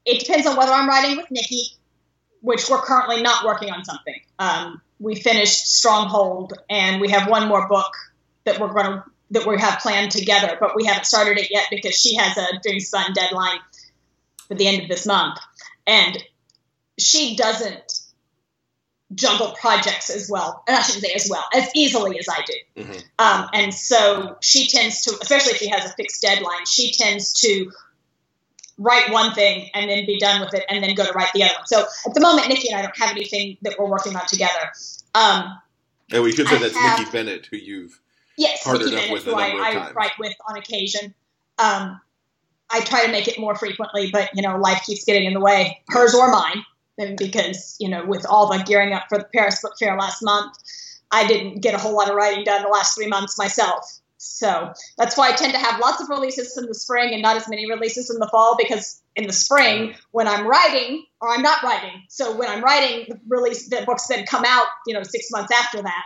S4: It depends on whether I'm writing with Nicki, which we're currently not working on something. Um, we finished Stronghold, and we have one more book that we're going to that we have planned together, but we haven't started it yet because she has a Dreamspun deadline for the end of this month, and she doesn't juggle projects as well. And I shouldn't say as well as easily as I do.
S3: Mhm.
S4: Um, and so she tends to, especially if she has a fixed deadline, she tends to write one thing and then be done with it and then go to write the other one. So at the moment, Nicki and I don't have anything that we're working on together. Um,
S3: and we should say
S4: I
S3: that's
S4: have-
S3: nicki bennett who you've
S4: yes,
S3: Partnered
S4: Nicki
S3: up
S4: Bennett,
S3: with a
S4: who I,
S3: number of
S4: I write with on occasion. Um, I try to make it more frequently, but you know, life keeps getting in the way, hers or mine. Because you know, with all the gearing up for the Paris Book Fair last month, I didn't get a whole lot of writing done the last three months myself. So that's why I tend to have lots of releases in the spring and not as many releases in the fall because in the spring when I'm writing or I'm not writing. So when I'm writing, the release the books then come out, you know, six months after that.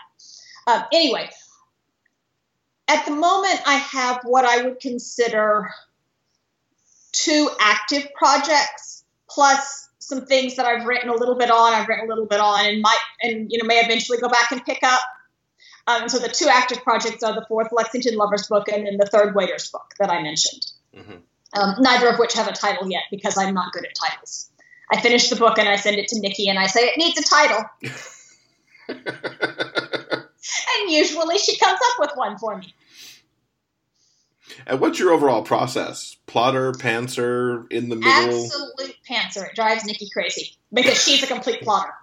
S4: Um, anyway, at the moment, I have what I would consider two active projects plus some things that I've written a little bit on. I've written a little bit on, and might and you know may eventually go back and pick up. Um, so the two active projects are the fourth Lexington Lovers book and then the third Waiters book that I mentioned.
S3: Mm-hmm.
S4: Um, neither of which have a title yet because I'm not good at titles. I finish the book and I send it to Nicki and I say it needs a title, <laughs> and usually she comes up with one for me.
S3: And what's your overall process? Plotter, pantser, in the middle?
S4: Absolute pantser. It drives Nicki crazy because she's a complete plotter,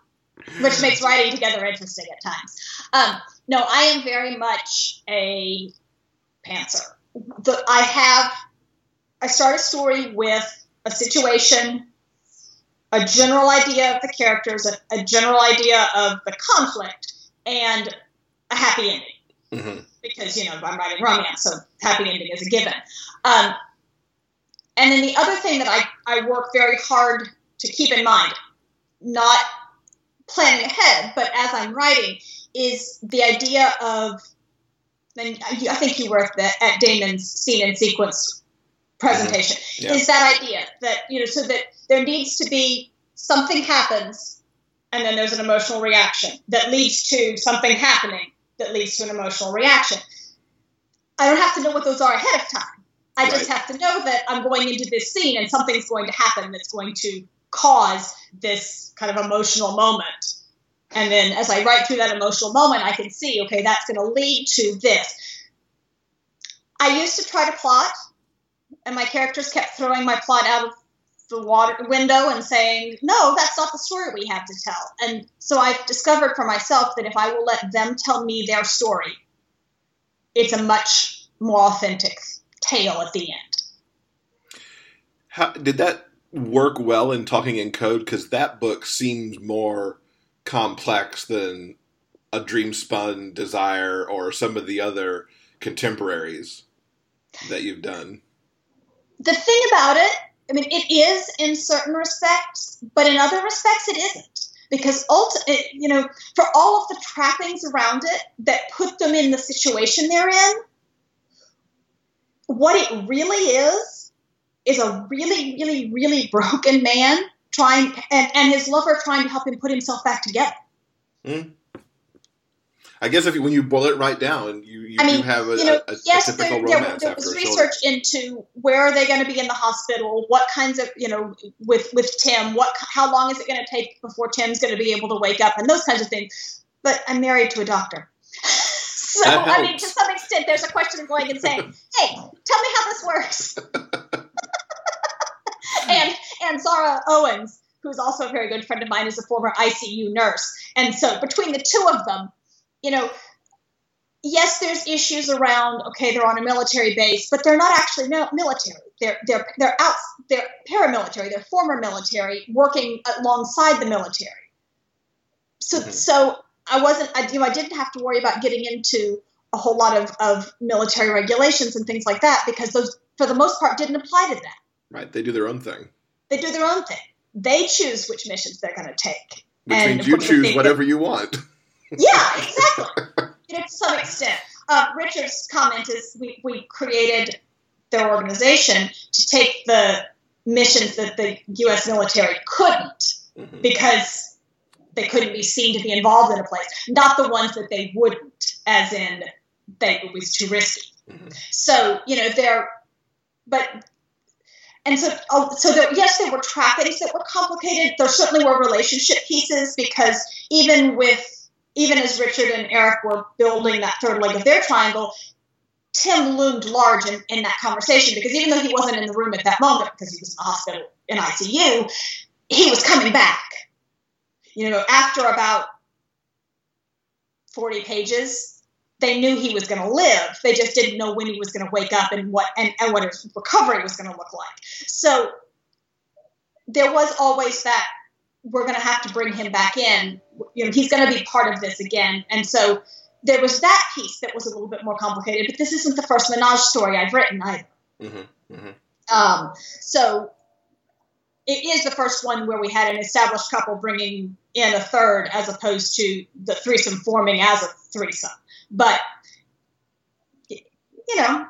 S4: which makes writing together interesting at times. Um, no, I am very much a pantser. The, I have, I start a story with a situation, a general idea of the characters, a, a general idea of the conflict, and a happy ending
S3: hmm
S4: because you know I'm writing romance, so happy ending is a given. Um, and then the other thing that I, I work very hard to keep in mind, not planning ahead, but as I'm writing, is the idea of, and I think you were at, the, at Damon's scene and sequence presentation,
S3: Yeah.
S4: is that idea that, you know, so that there needs to be something happens and then there's an emotional reaction that leads to something happening that leads to an emotional reaction. I don't have to know what those are ahead of time. I just
S3: Right.
S4: have to know that I'm going into this scene and something's going to happen that's going to cause this kind of emotional moment. And then as I write through that emotional moment, I can see, okay, that's going to lead to this. I used to try to plot, and my characters kept throwing my plot out of the water window and saying, "No, that's not the story we have to tell." And so I've discovered for myself that if I will let them tell me their story, it's a much more authentic tale at the end.
S3: How, did that work well in Talking in Code? Because that book seems more complex than a Dreamspun Desire or some of the other contemporaries that you've done.
S4: The thing about it, I mean, it is in certain respects, but in other respects, it isn't. Because you know, for all of the trappings around it that put them in the situation they're in, what it really is is a really, really, really broken man trying, and, and his lover trying to help him put himself back together. Hmm.
S3: I guess if you, when you boil it right down, you you,
S4: I mean,
S3: you have a,
S4: you know,
S3: a, a
S4: yes,
S3: typical
S4: there, there,
S3: romance
S4: there
S3: after
S4: was research into where are they going to be in the hospital, what kinds of, you know, with with Tim, what how long is it going to take before Tim's going to be able to wake up, and those kinds of things. But I'm married to a doctor, <laughs> so I mean, to some extent, there's a question going and saying, <laughs> "Hey, tell me how this works." <laughs> and and Zara Owens, who's also a very good friend of mine, is a former ICU nurse, and so between the two of them, you know, yes, there's issues around. Okay, they're on a military base, but they're not actually military. They're they're they're out. They're paramilitary. They're former military, working alongside the military. So
S3: Mhm.
S4: so I wasn't. I, you know, I didn't have to worry about getting into a whole lot of, of military regulations and things like that because those, for the most part, didn't apply to them.
S3: Right, they do their own thing,
S4: They do their own thing. They choose which missions they're going to take.
S3: which
S4: And
S3: means you choose whatever you want.
S4: Yeah, exactly. you know, to some extent. Uh, Richard's comment is we, we created their organization to take the missions that the U.S. military couldn't
S3: Mhm.
S4: because they couldn't be seen to be involved in a place, not the ones that they wouldn't, as in they it was too risky.
S3: Mhm.
S4: So you know they're, but and so oh, so there, yes, there were trappings that were complicated. There certainly were relationship pieces because even with even as Richard and Eric were building that third leg of their triangle, Tim loomed large in, in that conversation because even though he wasn't in the room at that moment because he was in the hospital in ICU, he was coming back. You know, after about 40 pages, they knew he was going to live. They just didn't know when he was going to wake up and what and, and what his recovery was going to look like. So there was always that we're going to have to bring him back in. You know, he's going to be part of this again. And so there was that piece that was a little bit more complicated. But this isn't the first Menage story I've written either.
S3: Mhm, mhm.
S4: Um, so it is the first one where we had an established couple bringing in a third as opposed to the threesome forming as a threesome. But, you know,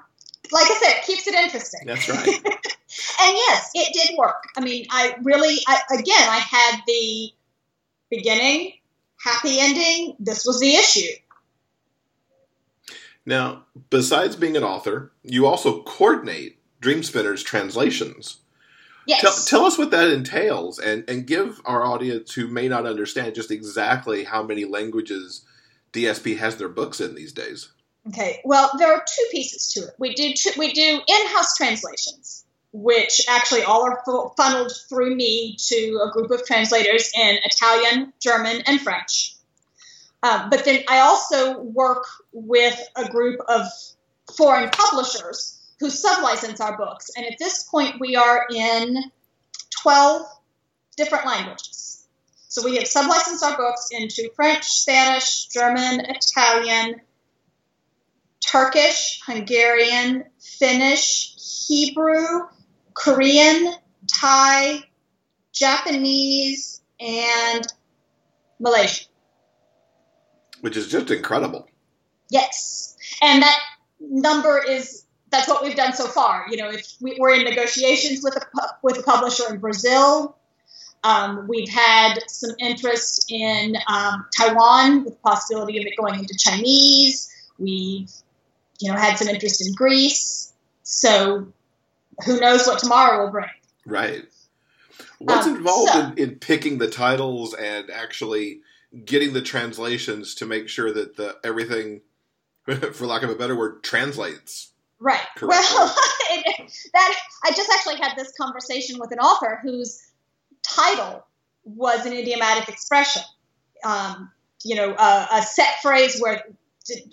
S4: like I said, it keeps it interesting.
S3: That's right. <laughs>
S4: and yes, it did work. I mean, I really, I, again, I had the beginning, happy ending. This was the issue.
S3: Now, besides being an author, you also coordinate Dreamspinner's translations.
S4: Yes.
S3: Tell, tell us what that entails and, and give our audience who may not understand just exactly how many languages DSP has their books in these days.
S4: Okay. Well, there are two pieces to it. We do we do in-house translations, which actually all are fu- funneled through me to a group of translators in Italian, German, and French. Um, but then I also work with a group of foreign publishers who sublicense our books, and at this point we are in twelve different languages. So we have sublicensed our books into French, Spanish, German, Italian, Turkish, Hungarian, Finnish, Hebrew, Korean, Thai, Japanese, and Malaysian.
S3: Which is just incredible.
S4: Yes. And that number is that's what we've done so far. You know, if we, we're in negotiations with a with a publisher in Brazil, um, we've had some interest in um, Taiwan with the possibility of it going into Chinese. We've you know had some interest in Greece. So who knows what tomorrow will bring?
S3: Right. What's
S4: Um,
S3: involved
S4: so-
S3: in, in picking the titles and actually getting the translations to make sure that the everything, <laughs> for lack of a better word, translates?
S4: Right.
S3: Correct.
S4: Well, <laughs> it, that I just actually had this conversation with an author whose title was an idiomatic expression. Um, you know, a, a set phrase where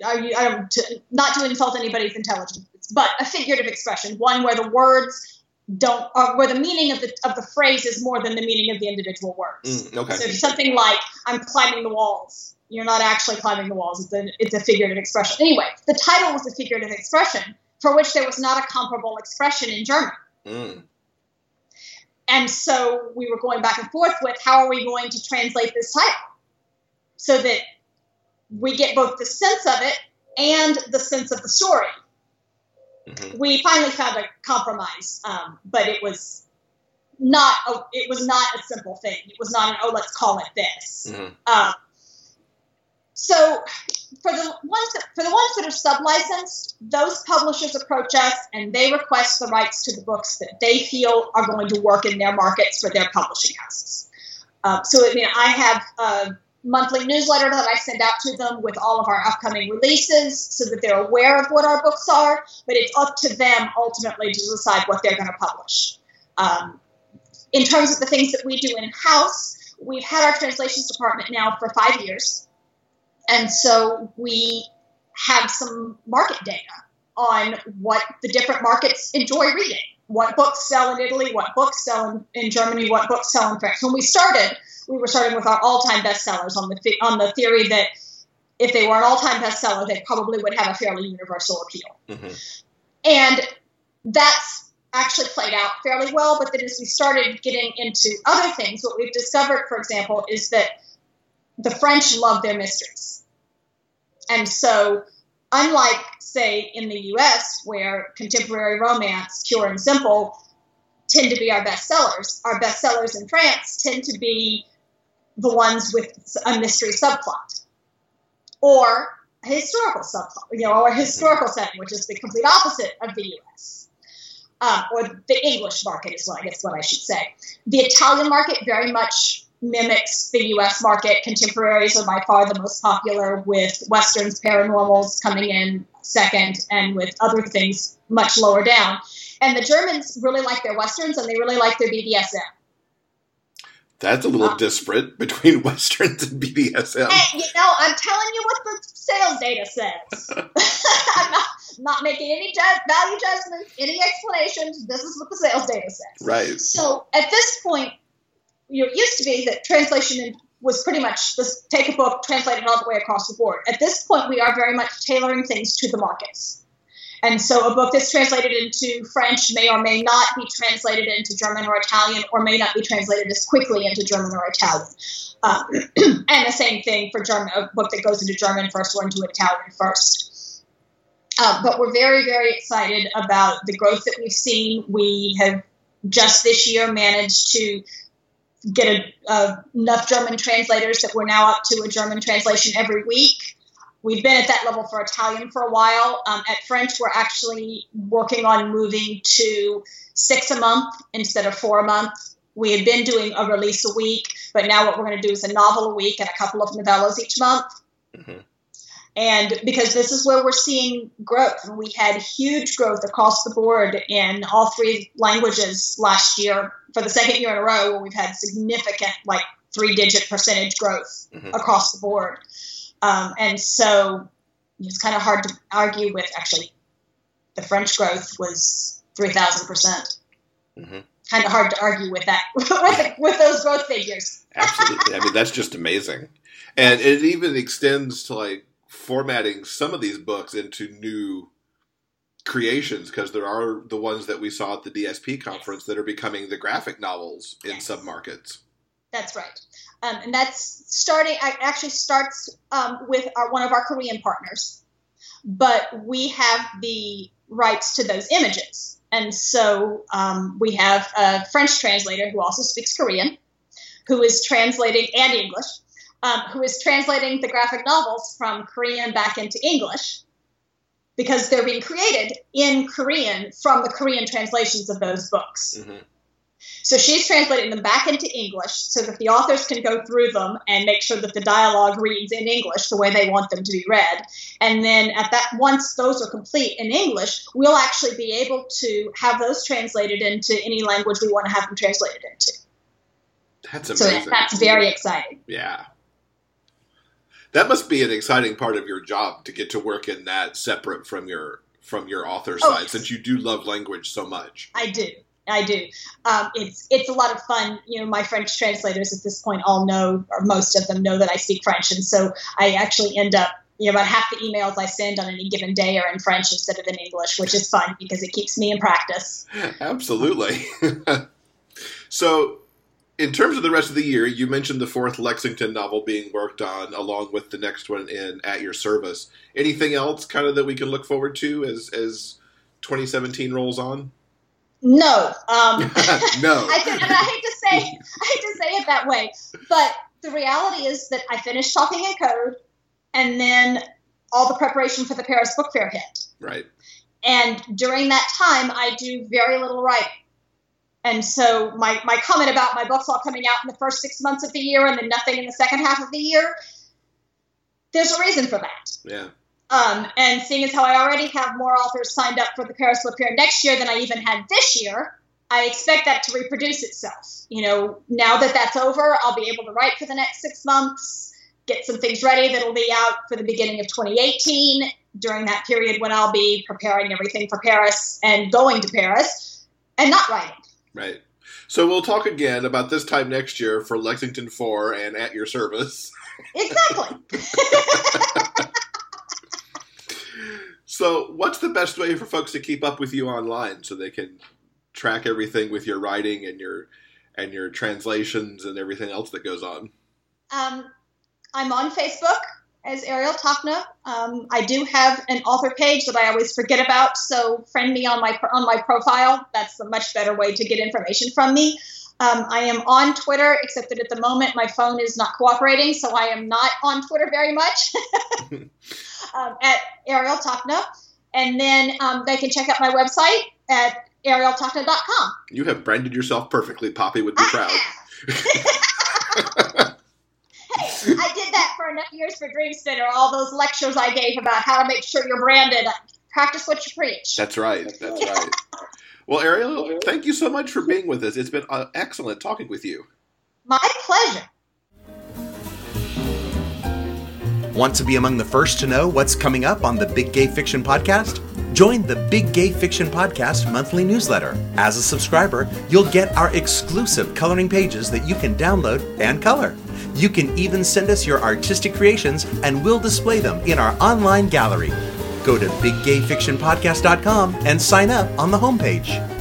S4: are you, I don't, to, not to insult anybody's intelligence, but a figurative expression, one where the words don't, or where the meaning of the of the phrase is more than the meaning of the individual words.
S3: Mm, okay.
S4: So something like "I'm climbing the walls." You're not actually climbing the walls. It's a, it's a figurative expression. Anyway, the title was a figurative expression for which there was not a comparable expression in German.
S3: Mm,
S4: And so we were going back and forth with how are we going to translate this title so that we get both the sense of it and the sense of the story.
S3: Mhm.
S4: We finally found a compromise, um, but it was not a, it was not a simple thing. It was not an oh let's call it this.
S3: Mhm.
S4: Um, so for the ones that, for the ones that are sub-licensed, those publishers approach us and they request the rights to the books that they feel are going to work in their markets for their publishing houses. Um, so I mean, I have a monthly newsletter that I send out to them with all of our upcoming releases, so that they're aware of what our books are. But it's up to them ultimately to decide what they're going to publish. Um, in terms of the things that we do in house, we've had our translations department now for five years. And so we have some market data on what the different markets enjoy reading. What books sell in Italy, what books sell in, in Germany, what books sell in France. When we started, we were starting with our all-time bestsellers on the on the theory that if they were an all-time bestseller, they probably would have a fairly universal appeal.
S3: Mhm.
S4: And that's actually played out fairly well. But then as we started getting into other things, what we've discovered, for example, is that the French love their mysteries. And so, unlike, say, in the US, where contemporary romance, pure and simple, tend to be our bestsellers, our bestsellers in France tend to be the ones with a mystery subplot or a historical subplot, you know, or a historical setting, which is the complete opposite of the US. Um, or the English market is what I guess what I should say. The Italian market very much mimics the US market. Contemporaries are by far the most popular, with westerns, paranormals coming in second, and with other things much lower down. And the Germans really like their westerns and they really like their BDSM.
S3: That's a little
S4: Um,
S3: disparate between <laughs> westerns and BDSM.
S4: And, you know, I'm telling you what the sales data says. <laughs> <laughs> I'm not, not making any ju- value judgments, any explanations. This is what the sales data says.
S3: Right.
S4: So at this point, you know, it used to be that translation was pretty much just take a book, translate it all the way across the board. At this point, we are very much tailoring things to the markets. And so a book that's translated into French may or may not be translated into German or Italian, or may not be translated as quickly into German or Italian. Um, <clears throat> and the same thing for German, a book that goes into German first or into Italian first. Uh, but we're very, very excited about the growth that we've seen. We have just this year managed to get a, enough German translators that we're now up to a German translation every week. We've been at that level for Italian for a while. Um, at French, we're actually working on moving to six a month instead of four a month. We had been doing a release a week, but now what we're going to do is a novel a week and a couple of novellas each month. Mm-hmm. And because this is where we're seeing growth, we had huge growth across the board in all three languages last year for the second year in a row, where we've had significant, like three digit percentage growth mm-hmm. across the board. Um, and so it's kind of hard to argue with actually the French growth was 3,000%. percent mm-hmm. Kind of hard to argue with that, <laughs> with, with those growth figures.
S3: Absolutely. I mean, that's just amazing. And it even extends to like formatting some of these books into new creations because there are the ones that we saw at the DSP conference yes. that are becoming the graphic novels in yes. some markets.
S4: That's right. Um, and that's starting, actually starts um, with our, one of our Korean partners. But we have the rights to those images. And so um, we have a French translator who also speaks Korean, who is translating, and English, um, who is translating the graphic novels from Korean back into English because they're being created in Korean from the Korean translations of those books. Mm-hmm. So she's translating them back into English so that the authors can go through them and make sure that the dialogue reads in English the way they want them to be read. And then at that once those are complete in English, we'll actually be able to have those translated into any language we want to have them translated into.
S3: That's amazing.
S4: So that's very exciting.
S3: Yeah. That must be an exciting part of your job to get to work in that separate from your from your author oh, side, yes. since you do love language so much.
S4: I do. I do. Um, it's it's a lot of fun. You know, my French translators at this point all know, or most of them know that I speak French, and so I actually end up. You know, about half the emails I send on any given day are in French instead of in English, which is fun because it keeps me in practice. <laughs>
S3: Absolutely. <laughs> so, in terms of the rest of the year, you mentioned the fourth Lexington novel being worked on, along with the next one in At Your Service. Anything else, kind of, that we can look forward to as as 2017 rolls on?
S4: No, um, <laughs>
S3: no. <laughs>
S4: I, mean, I hate to say, I hate to say it that way, but the reality is that I finished talking in code, and then all the preparation for the Paris Book Fair hit.
S3: Right.
S4: And during that time, I do very little writing. And so my, my comment about my books all coming out in the first six months of the year and then nothing in the second half of the year, there's a reason for that.
S3: Yeah.
S4: Um, and seeing as how I already have more authors signed up for the Paris Book Fair next year than I even had this year, I expect that to reproduce itself. You know, now that that's over, I'll be able to write for the next six months, get some things ready that'll be out for the beginning of 2018 during that period when I'll be preparing everything for Paris and going to Paris and not writing.
S3: Right. So we'll talk again about this time next year for Lexington 4 and at your service.
S4: Exactly. <laughs>
S3: so, what's the best way for folks to keep up with you online so they can track everything with your writing and your and your translations and everything else that goes on?
S4: Um, I'm on Facebook as Ariel Tachna. Um, I do have an author page that I always forget about, so friend me on my on my profile. That's a much better way to get information from me. Um, I am on Twitter, except that at the moment my phone is not cooperating, so I am not on Twitter very much. <laughs> um, at Ariel Tachna, and then um, they can check out my website at arieltachna.com.
S3: You have branded yourself perfectly. Poppy would be proud.
S4: I did that for enough years for Dreamspinner. All those lectures I gave about how to make sure you're branded. Practice what you preach.
S3: That's right. That's right. Well, Ariel, thank you so much for being with us. It's been uh, excellent talking with you.
S4: My pleasure.
S2: Want to be among the first to know what's coming up on the Big Gay Fiction Podcast? Join the Big Gay Fiction Podcast monthly newsletter. As a subscriber, you'll get our exclusive coloring pages that you can download and color. You can even send us your artistic creations and we'll display them in our online gallery. Go to biggayfictionpodcast.com and sign up on the homepage.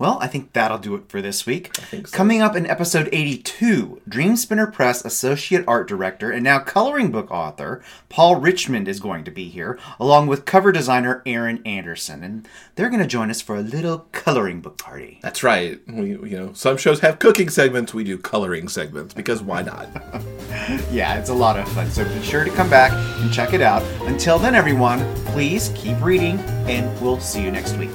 S1: Well, I think that'll do it for this week.
S3: so.
S1: Coming up in episode 82, Dreamspinner Press Associate Art Director and now coloring book author Paul Richmond is going to be here, along with cover designer Aaron Anderson. And they're going to join us for a little coloring book party.
S3: That's right. We, you know, some shows have cooking segments. We do coloring segments because why not? <laughs>
S1: Yeah, it's a lot of fun. So be sure to come back and check it out. Until then, everyone, please keep reading, and we'll see you next week.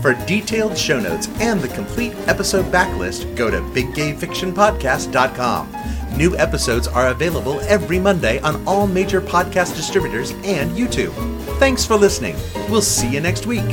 S2: For detailed show notes and the complete episode backlist, go to biggayfictionpodcast.com. New episodes are available every Monday on all major podcast distributors and YouTube. Thanks for listening. We'll see you next week.